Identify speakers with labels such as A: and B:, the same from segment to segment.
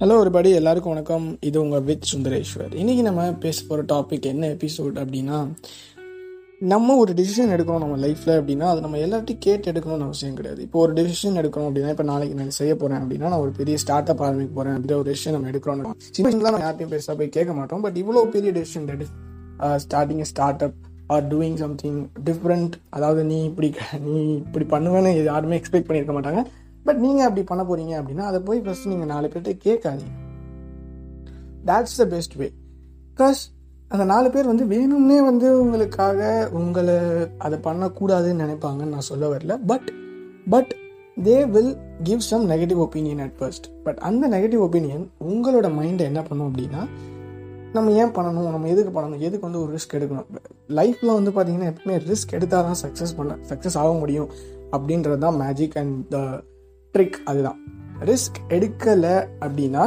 A: Hello ஒருபடி எல்லாருக்கும் வணக்கம். இது உங்கள் வித் சுந்தரேஸ்வர். இன்றைக்கி நம்ம பேச போகிற டாபிக் என்ன எபிசோட் அப்படின்னா நம்ம ஒரு டிசிஷன் எடுக்கணும் நம்ம லைஃப்பில் அப்படின்னா அது நம்ம எல்லாத்தையும் கேட்டு எடுக்கணும்னு அவசியம் கிடையாது. இப்போ ஒரு டிசிஷன் எடுக்கணும் அப்படின்னா இப்போ நாளைக்கு நான் செய்ய போகிறேன் அப்படின்னா நான் ஒரு பெரிய ஸ்டார்ட் அப் ஆரம்பிக்க போகிறேன் அப்படின்ற ஒரு டிசிஷன் நம்ம எடுக்கிறோம் சின்ன நம்ம யார்ட்டையும் பெருசாக போய் கேட்க மாட்டோம். பட் இவ்வளோ பெரிய டிசிஷன் எடு starting start up or doing something different அதாவது நீ இப்படி நீ இப்படி பண்ணுவேன்னு யாருமே எக்ஸ்பெக்ட் பண்ணியிருக்க மாட்டாங்க. பட் நீங்கள் அப்படி பண்ண போகிறீங்க அப்படின்னா அதை போய் ஃபஸ்ட் நீங்கள் நாலு பேர்கிட்ட கேட்காதீங்க. That's the best way because அந்த நாலு பேர் வந்து வேணும்னே வந்து உங்களுக்காக உங்களை அதை பண்ணக்கூடாதுன்னு நினைப்பாங்கன்னு நான் சொல்ல வரல. But but they will give some negative opinion at first but அந்த நெகட்டிவ் ஒப்பீனியன் உங்களோட மைண்டை என்ன பண்ணும் அப்படின்னா நம்ம ஏன் பண்ணணும்? நம்ம எதுக்கு பண்ணணும்? எதுக்கு வந்து ஒரு ரிஸ்க் எடுக்கணும்? லைஃப்பில் வந்து பார்த்தீங்கன்னா எப்பவுமே ரிஸ்க் எடுத்தால் தான் சக்ஸஸ் பண்ண சக்ஸஸ் ஆக முடியும் அப்படின்றது தான் மேஜிக் அண்ட் த ட்ரிக் அதுதான். ரிஸ்க் எடுக்கலை அப்படின்னா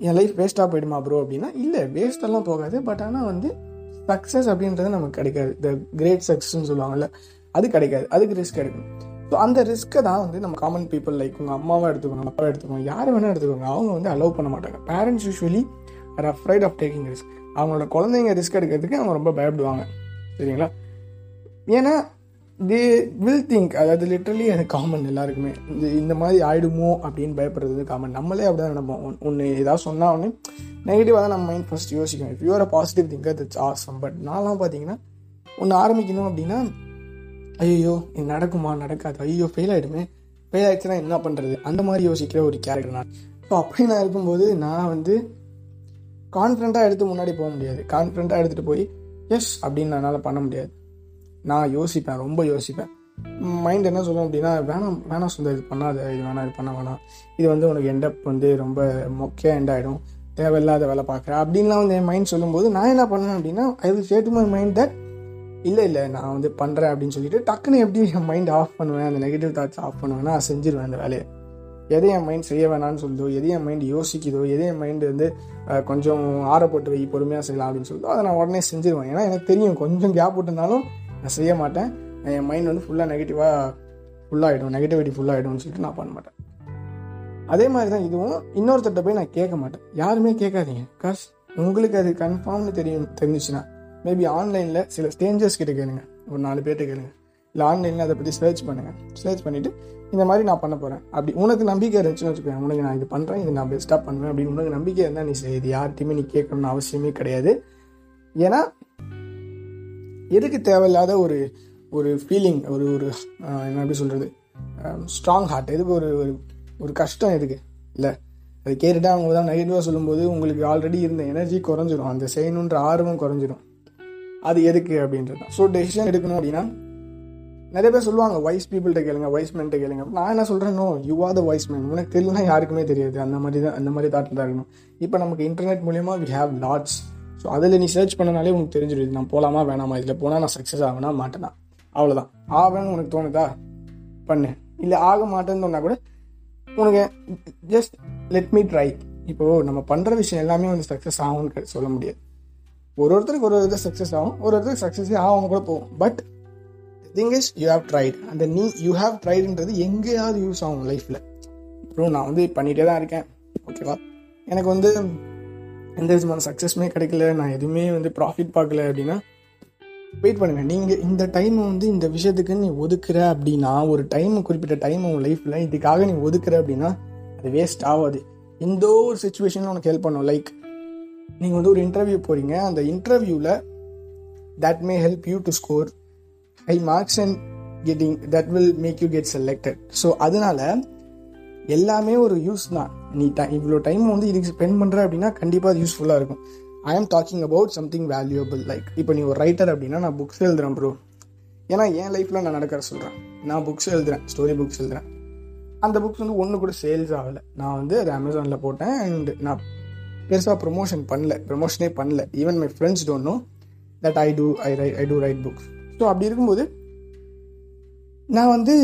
A: என் லைஃப் வேஸ்ட்டாக போயிடுமா ப்ரோ அப்படின்னா இல்லை வேஸ்டெல்லாம் போகாது. பட் ஆனால் வந்து சக்ஸஸ் அப்படின்றது நமக்கு கிடைக்காது. த கிரேட் சக்ஸஸ்ன்னு சொல்லுவாங்கல்ல அது கிடைக்காது. அதுக்கு ரிஸ்க் எடுக்கணும். ஸோ அந்த ரிஸ்க்கை தான் வந்து நம்ம காமன் பீப்புள் லைக் உங்கள் அம்மாவை எடுத்துக்கோங்க அப்பாவை எடுத்துக்கோங்க யார் வேணால் எடுத்துக்கோங்க. அவங்க வந்து அலோவ் பண்ண மாட்டாங்க. Parents usually are afraid of taking risk அவங்களோட குழந்தைங்க ரிஸ்க் எடுக்கிறதுக்கு அவங்க ரொம்ப பயப்படுவாங்க. சரிங்களா? ஏன்னா தே வில் திங்க் அதாவது லிட்ரலி எனக்கு காமன் எல்லாருக்குமே. இந்த இந்த மாதிரி ஆயிடுமோ அப்படின்னு பயப்படுறது காமன் நம்மளே அப்படி தான் நினைப்போம் ஒன்று ஏதாவது சொன்னால் ஒன்று நெகட்டிவாக தான் நம்ம மைண்ட் ஃபஸ்ட் யோசிக்கும். If you're a positive thinker that's awesome but நான்லாம் பார்த்தீங்கன்னா ஒன்று ஆரம்பிக்கணும் அப்படின்னா ஐயோ இது நடக்குமா? நடக்காது. ஐயோ ஃபெயில் ஆகிடுமே ஃபெயில் ஆகிடுச்சுன்னா என்ன பண்ணுறது அந்த மாதிரி யோசிக்கிற ஒரு கேரக்டர் நான். ஸோ அப்படி நான் இருக்கும்போது நான் வந்து கான்ஃபிடண்ட்டாக எடுத்து முன்னாடி போக முடியாது. கான்ஃபிடண்ட்டாக எடுத்துகிட்டு போய் எஸ் அப்படின்னு என்னால் பண்ண முடியாது. நான் யோசிப்பேன் ரொம்ப யோசிப்பேன். மைண்ட் என்ன சொல்லும் அப்படின்னா வேணாம் வேணாம் சுந்தர் இது பண்ணாத இது வேணாம் இது பண்ண வேணாம். இது வந்து உனக்கு எண்டப் வந்து ரொம்ப மொக்கையாக எண்ட் ஆகிடும் தேவையில்லாத வேலை பார்க்குறேன் அப்படின்லாம் வந்து என் மைண்ட் சொல்லும்போது நான் என்ன பண்ணேன் அப்படின்னா I will say to my mind that இல்லை இல்லை நான் வந்து பண்ணுறேன் அப்படின்னு சொல்லிட்டு டக்குன்னு எப்படி என் மைண்ட் ஆஃப் பண்ணுவேன். அந்த நெகட்டிவ் தாட்ஸ் ஆஃப் பண்ணுவேன்னா செஞ்சிருவேன் அந்த வேலையை. எதை என் மைண்ட் செய்ய வேணாம்னு சொல்லுதோ எதை என் மைண்ட் யோசிக்குதோ எதை என் மைண்டு வந்து கொஞ்சம் ஆறப்பட்டு வை பொறுமையாக செய்யலாம் அப்படின்னு சொல்லுதோ அதை நான் உடனே செஞ்சிருவேன். ஏன்னா எனக்கு தெரியும் கொஞ்சம் கேப் விட்டுருந்தாலும் நான் செய்ய மாட்டேன். என் மைண்ட் வந்து ஃபுல்லாக நெகட்டிவாக ஃபுல்லாகிடும் நெகட்டிவிட்டி ஃபுல்லாகிடும்னு சொல்லிட்டு நான் பண்ண மாட்டேன். அதே மாதிரி தான் இதுவும் இன்னொருத்தட்ட போய் நான் கேட்க மாட்டேன். யாருமே கேட்காதீங்க. காஸ் உங்களுக்கு அது கன்ஃபார்ம்னு தெரியும் தெரிஞ்சிச்சுன்னா மேபி ஆன்லைனில் சில ஸ்டேஞ்சர்ஸ் கிட்ட கேளுங்க. ஒரு நாலு பேர்கிட்ட கேளுங்க. இல்லை ஆன்லைனில் அதை பற்றி சர்ச் பண்ணுங்கள் சர்ச் பண்ணிவிட்டு இந்த மாதிரி நான் பண்ண போகிறேன் அப்படி உனக்கு நம்பிக்கை இருந்துச்சுன்னு வச்சுக்கோங்க உனக்கு நான் இது பண்ணுறேன் இது நான் பெஸ்ட்டாக பண்ணுவேன் அப்படின்னு உனக்கு நம்பிக்கை இருந்தால் நீ செய்யுது யார்கிட்டையுமே நீ கேட்கணும்னு அவசியமே கிடையாது. ஏன்னா எதுக்கு தேவையில்லாத ஒரு ஒரு ஃபீலிங் ஒரு ஒரு என்ன எப்படி சொல்கிறது ஸ்ட்ராங் ஹார்ட் எதுக்கு ஒரு ஒரு ஒரு கஷ்டம் எதுக்கு? இல்லை அது கேட்டுட்டு அவங்க தான் நெகட்டிவாக சொல்லும்போது உங்களுக்கு ஆல்ரெடி இருந்த எனர்ஜி குறைஞ்சிரும். அந்த செய்யணுன்ற ஆர்வம் குறைஞ்சிரும். அது எதுக்கு அப்படின்றது தான். ஸோ டெசிஷன் எடுக்கணும் அப்படின்னா நிறைய பேர் சொல்லுவாங்க வைஸ் பீப்புள்கிட்ட கேளுங்க வைஸ் மேன்ட்ட கேளுங்க. நான் என்ன சொல்கிறேனோ you are the wise man உனக்கு தெரியலனா யாருக்குமே தெரியாது. அந்த மாதிரி தான் அந்த மாதிரி தாட்டில் தான் இருக்கணும். இப்போ நமக்கு இன்டர்நெட் மூலியமாக வி ஹேவ் லாட்ஸ் ஸோ அதில் நீ சர்ச் பண்ணனாலே உனக்கு தெரிஞ்சிடுது நான் போகலாமா வேணாமா? இதில் போனால் நான் சக்ஸஸ் ஆகணும் மாட்டேனா? அவ்வளோதான் ஆவேன்னு உனக்கு தோணுதா? பண்ணு. இல்லை ஆக மாட்டேன்னு சொன்னால் கூட உனக்கு ஜஸ்ட் லெட் மீ ட்ரை இப்போது நம்ம பண்ணுற விஷயம் எல்லாமே வந்து சக்ஸஸ் ஆகும்னு சொல்ல முடியாது. ஒரு ஒருத்தருக்கு ஒரு ஒருத்தர் சக்ஸஸ் ஆகும். ஒரு ஒருத்தருக்கு சக்ஸஸே ஆகும் கூட போகும். But thing is you have tried அந்த நீ யூ ஹேவ் ட்ரைடுன்றது எங்கேயாவது யூஸ் ஆகும் லைஃப்பில் அப்புறம் நான் வந்து பண்ணிகிட்டே தான் இருக்கேன் ஓகேவா எனக்கு வந்து எந்த விதமான சக்ஸஸ்மே கிடைக்கல நான் எதுவுமே வந்து ப்ராஃபிட் பார்க்கல அப்படின்னா வெயிட் பண்ணுங்கள் நீங்கள் இந்த டைமை வந்து இந்த விஷயத்துக்கு நீ ஒதுக்குற அப்படின்னா ஒரு டைம் குறிப்பிட்ட டைம் உன் லைஃப்பில் இதுக்காக நீ ஒதுக்குற அப்படின்னா அது வேஸ்ட் ஆகாது. எந்த ஒரு சுச்சுவேஷனில் உனக்கு ஹெல்ப் பண்ணும். லைக் நீங்கள் வந்து ஒரு இன்டர்வியூ போகிறீங்க அந்த இன்டர்வியூவில் that may help you to score high marks and getting that will make you get selected so அதனால எல்லாமே ஒரு யூஸ் தான். நீ ட இவ்வளோ டைம் வந்து இதுக்கு ஸ்பெண்ட் பண்ணுற அப்படின்னா கண்டிப்பாக அது யூஸ்ஃபுல்லாக இருக்கும். I am talking about something valuable like இப்போ நீ ஒரு ரைட்டர் அப்படின்னா நான் புக்ஸ் எழுதுறேன் ப்ரோ ஏன்னா என் லைஃப்பில் நான் நடக்கிற சொல்கிறேன் நான் புக்ஸ் எழுதுறேன் ஸ்டோரி புக்ஸ் எழுதுறேன். அந்த புக்ஸ் வந்து ஒன்று கூட சேல்ஸ் ஆகலை. நான் வந்து அது அமேசானில் போட்டேன் அண்ட் நான் பெருசாக ப்ரொமோஷன் பண்ணல. ப்ரொமோஷனே பண்ணல. Even my friends don't know that I do I write I do write books so அப்படி இருக்கும்போது நான் வந்து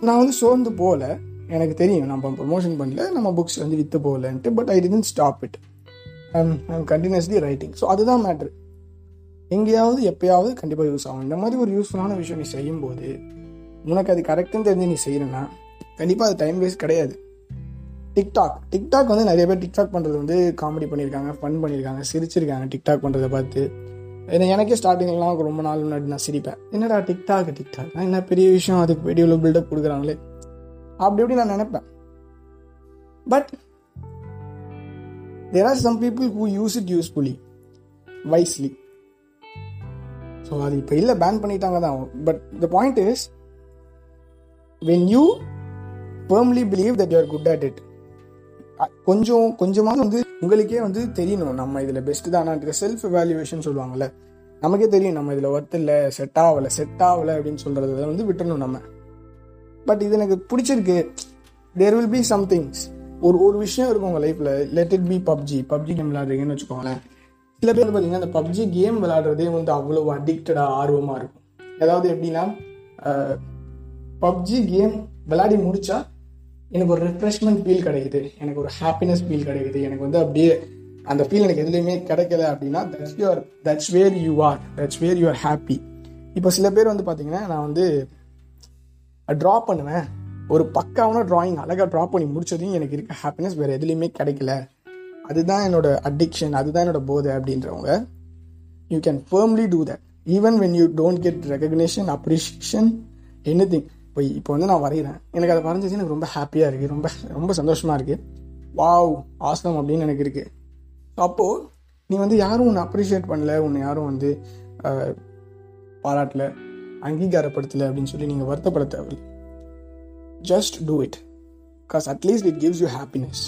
A: நான் வந்து சோர்ந்து போகல. எனக்கு தெரியும் நம்ம ப்ரொமோஷன் பண்ணல நம்ம புக்ஸ் வந்து விற்று போகலன்ட்டு but I didn't stop it I'm I'm continuously writing so அதுதான் மேட்ரு எங்கேயாவது எப்பயாவது கண்டிப்பாக யூஸ் ஆகும். இந்த மாதிரி ஒரு யூஸ்ஃபுல்லான விஷயம் நீ செய்யும்போது உனக்கு அது கரெக்டுன்னு தெரிஞ்சு நீ செய்யணும்னா கண்டிப்பாக அது டைம் வேஸ்ட் கிடையாது. டிக்டாக் டிக்டாக் வந்து நிறைய பேர் டிக்டாக் பண்ணுறது வந்து காமெடி பண்ணியிருக்காங்க ஃபன் பண்ணியிருக்காங்க சிரிச்சிருக்காங்க டிக்டாக் பண்ணுறதை பார்த்து. ஏன்னா எனக்கே ஸ்டார்டிங்லாம் ரொம்ப நாள் முன்னாடி நான் சிரிப்பேன். என்னடா டிக்டாக் டிக்டாக் என்ன பெரிய விஷயம் அதுக்கு பெரிய பில்டப் கொடுக்குறாங்களே? அப்படி இப்படி நான் நினைப்பேன். But there are some people who use it usefully wisely so அது இப்போ இல்லை பேன் பண்ணிட்டாங்க தான். But the point is when you firmly believe that you're good at it கொஞ்சம் கொஞ்சமாக வந்து உங்களுக்கே வந்து தெரியணும். நம்ம இதில் பெஸ்ட்டு தானான்ற செல்ஃப் வேல்யூவேஷன் சொல்லுவாங்கள்ல நமக்கே தெரியும் நம்ம இதில் ஒர்த் இல்லை செட் ஆகலை செட் ஆகலை அப்படின்னு சொல்கிறத வந்து விட்டுறணும் நம்ம. பட் இது எனக்கு பிடிச்சிருக்கு. தேர் வில் பி சம்திங்ஸ் ஒரு ஒரு விஷயம் இருக்கும் உங்கள் லைஃப்பில் let it be PUBG PUBG game விளாடுறீங்கன்னு வச்சுக்கோங்களேன். சில பேர் பார்த்தீங்கன்னா அந்த பப்ஜி கேம் விளாடுறதே வந்து அவ்வளோ அடிக்டடாக ஆர்வமாக இருக்கும். ஏதாவது எப்படின்னா பப்ஜி கேம் விளையாடி முடிச்சா எனக்கு ஒரு ரெஃப்ரெஷ்மெண்ட் ஃபீல் கிடைக்குது. எனக்கு ஒரு ஹாப்பினஸ் ஃபீல் கிடைக்குது. எனக்கு வந்து அப்படியே அந்த ஃபீல் எனக்கு எதுலேயுமே கிடைக்கல அப்படின்னா that's your that's where you are that's where you are happy இப்போ சில பேர் வந்து பார்த்தீங்கன்னா நான் வந்து ட்ரா பண்ணுவேன். ஒரு பக்காவான ட்ராயிங் அழகாக ட்ரா பண்ணி முடிச்சதையும் எனக்கு இருக்க ஹாப்பினஸ் வேறு எதுலேயுமே கிடைக்கல. அதுதான் என்னோட அடிக்ஷன் அதுதான் என்னோட போதை அப்படின்றவங்க. You can firmly do that even when you don't get recognition appreciation anything இப்போ இப்போ வந்து நான் வரைகிறேன். எனக்கு அதை வரைஞ்சது எனக்கு ரொம்ப ஹாப்பியாக இருக்குது ரொம்ப ரொம்ப சந்தோஷமாக இருக்குது வாவ் ஆசனம் அப்படின்னு எனக்கு இருக்குது அப்போது நீ வந்து யாரும் உன்னை அப்ரிஷியேட் பண்ணல உன்னை யாரும் வந்து பாராட்டல. அங்கீகாரப்படுத்தலை அப்படின்னு சொல்லி நீங்கள் வருத்தப்பட தேவையில்லை. Just do it because at least it gives you happiness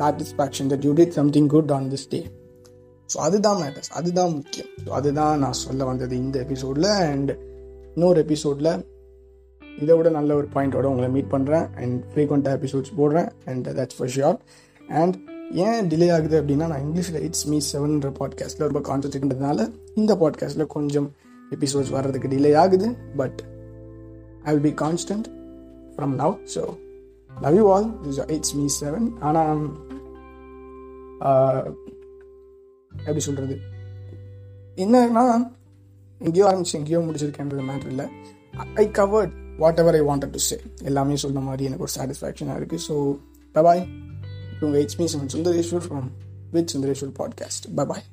A: satisfaction that you did something good on this day so அதுதான் மேட்டர்ஸ் அதுதான் முக்கியம். ஸோ அதுதான் நான் சொல்ல வந்தது இந்த எபிசோடில் அண்ட் இன்னொரு எபிசோடில் இதை விட நல்ல ஒரு பாயிண்டோட உங்களை மீட் பண்ணுறேன் அண்ட் ஃப்ரீக்வெண்ட்டாக எபிசோட்ஸ் போடுறேன் and that's for sure and ஏன் டிலே ஆகுது அப்படின்னா நான் இங்கிலீஷில் இட்ஸ் மீ செவன்ன்ற பாட்காஸ்ட்டில் ரொம்ப கான்சன்ட்ரேட்ன்றதுனால இந்த பாட்காஸ்ட்டில் கொஞ்சம் எபிசோட்ஸ் வர்றதுக்கு டிலே ஆகுது but I will be constant from now so love you all is it's me seven ஆனால் எப்படி சொல்கிறது என்னன்னா எங்கேயோ ஆரம்பிச்சு எங்கேயோ முடிச்சிருக்கேன்றது மேட்ரு இல்லை. I covered whatever I wanted to say எல்லாமே சொன்ன மாதிரி எனக்கு ஒரு சாட்டிஸ்ஃபேக்ஷனாக இருக்குது ஸோ பபாய் உங்கள் it's me Sundareshwar from with Sundareshwar podcast bye bye